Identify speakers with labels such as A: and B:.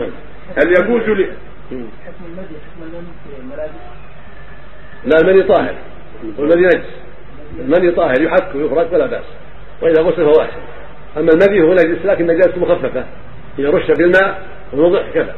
A: هل يجوز لي
B: حكم المدي حكم الملابس
C: لا المني طاهر والمدي نجس المني طاهر يحك ويخرج فلا بأس. وإذا غسل فهو أحسن. أما المدي هو نجس لكن نجاسته مخففة. إذا رش بالماء ووضع كذا.